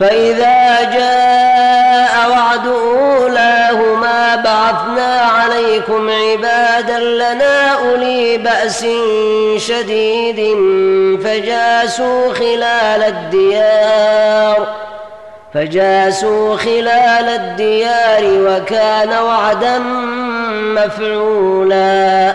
فإذا جاء وعد أولاهما بعثنا عليكم عبادا لنا أولي بأس شديد فجاسوا خلال الديار فجاسوا خلال الديار وكان وعدا مفعولا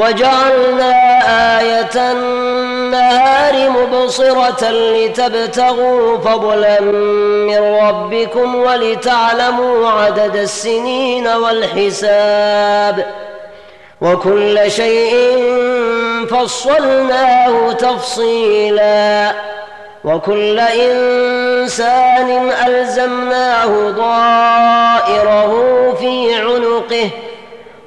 وجعلنا آية النهار مبصرة لتبتغوا فضلا من ربكم ولتعلموا عدد السنين والحساب وكل شيء فصلناه تفصيلا وكل إنسان ألزمناه ضائره في عنقه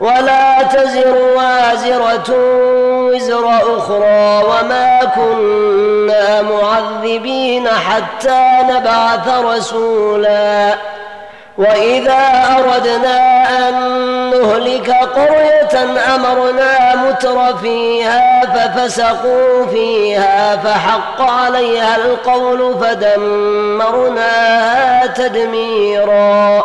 ولا تزر وازرة وزر أخرى وما كنا معذبين حتى نبعث رسولا. وإذا أردنا أن نهلك قرية أمرنا متر فيها ففسقوا فيها فحق عليها القول فدمرناها تدميرا.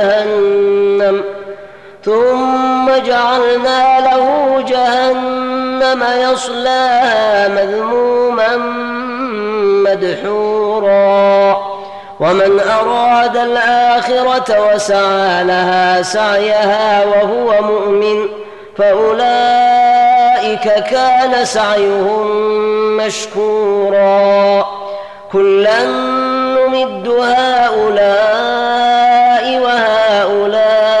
ثم جعلنا له جهنم يصلاها مذموما مدحورا. ومن أراد الآخرة وسعى لها سعيها وهو مؤمن فأولئك كان سعيهم مشكورا. كلا نمد هؤلاء وهؤلاء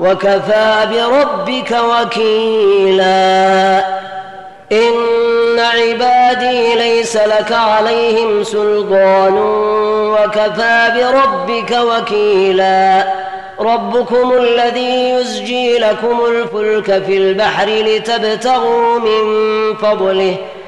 وكفى بربك وكيلا. إن عبادي ليس لك عليهم سلطان وكفى بربك وكيلا. ربكم الذي يزجي لكم الفلك في البحر لتبتغوا من فضله.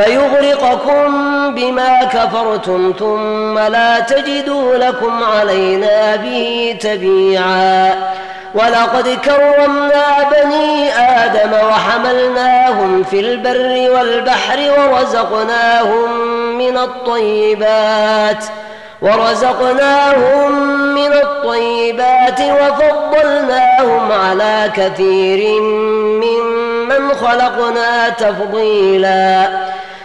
فيغرقكم بما كفرتم ثم لا تجدوا لكم علينا به تبيعا. ولقد كرمنا بني آدم وحملناهم في البر والبحر ورزقناهم من الطيبات ورزقناهم من الطيبات وفضلناهم على كثير ممن خلقنا تفضيلا.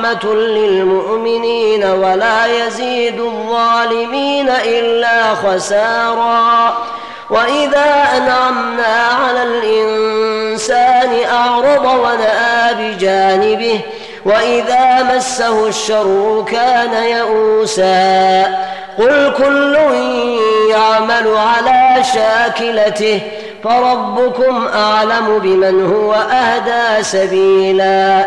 ورحمة للمؤمنين ولا يزيد الظالمين إلا خسارا وإذا أنعمنا على الإنسان أعرض ونأى بجانبه واذا مسه الشر كان يئوسا قل كل يعمل على شاكلته فربكم اعلم بمن هو اهدى سبيلا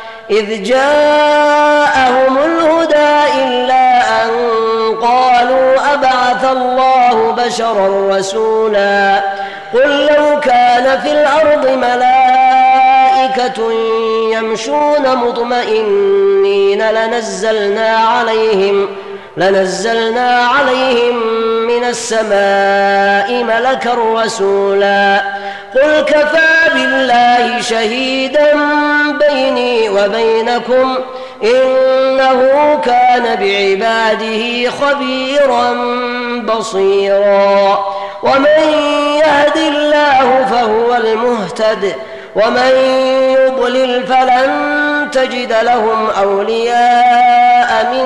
إذ جاءهم الهدى إلا أن قالوا أبعث الله بشرا رسولا قل لو كان في الأرض ملائكة يمشون مطمئنين لنزلنا عليهم لنزلنا عليهم من السماء ملكا رسولا. قل كفى بالله شهيدا بيني وبينكم إنه كان بعباده خبيرا بصيرا. ومن يهد الله فهو المهتد ومن يضلل فلن تجد لهم أولياء من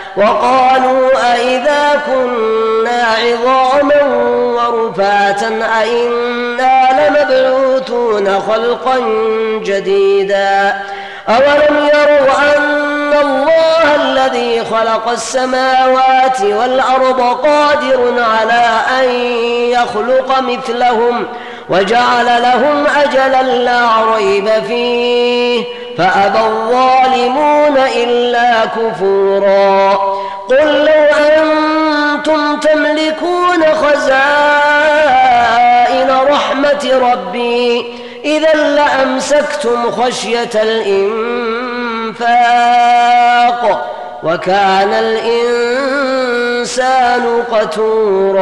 وقالوا أإذا كنا عظاما ورفاتا أئنا لمبعوثون خلقا جديدا أولم يروا أن الله الذي خلق السماوات والأرض قادر على أن يخلق مثلهم وجعل لهم أجلا لا ريب فيه فأبى الظالمون إلا كفورا. قل لو أنتم تملكون خزائن رحمة ربي إذا لأمسكتم خشية الإنفاق وكان الإنسان قتورا.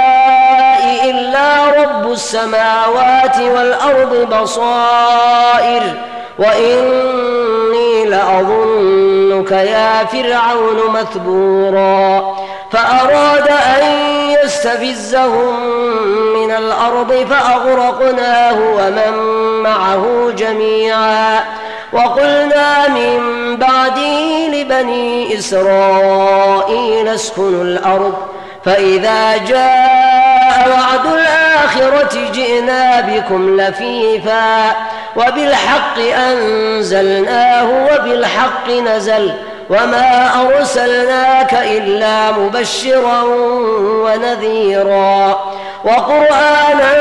إلا رب السماوات والأرض بصائر وإني لأظنك يا فرعون مثبورا. فأراد أن يستفزهم من الأرض فأغرقناه ومن معه جميعا. وقلنا من بعده لبني إسرائيل اسكنوا الأرض فإذا جاء وعد الآخرة جئنا بكم لفيفا وبالحق أنزلناه وبالحق نزل وما أرسلناك إلا مبشرا ونذيرا. وقرآنا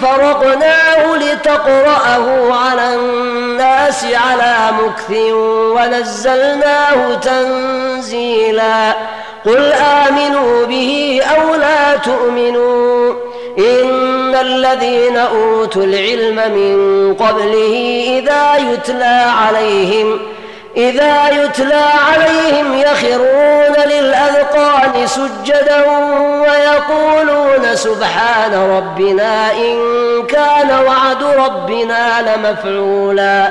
فرقناه لتقرأه على الناس على مكث ونزلناه تنزيلا. قل آمنوا به أو لا تؤمنوا إن الذين أوتوا العلم من قبله إذا يتلى عليهم إذا يتلى عليهم يخرون للأذقان سجدا ويقولون سبحان ربنا إن كان وعد ربنا لمفعولا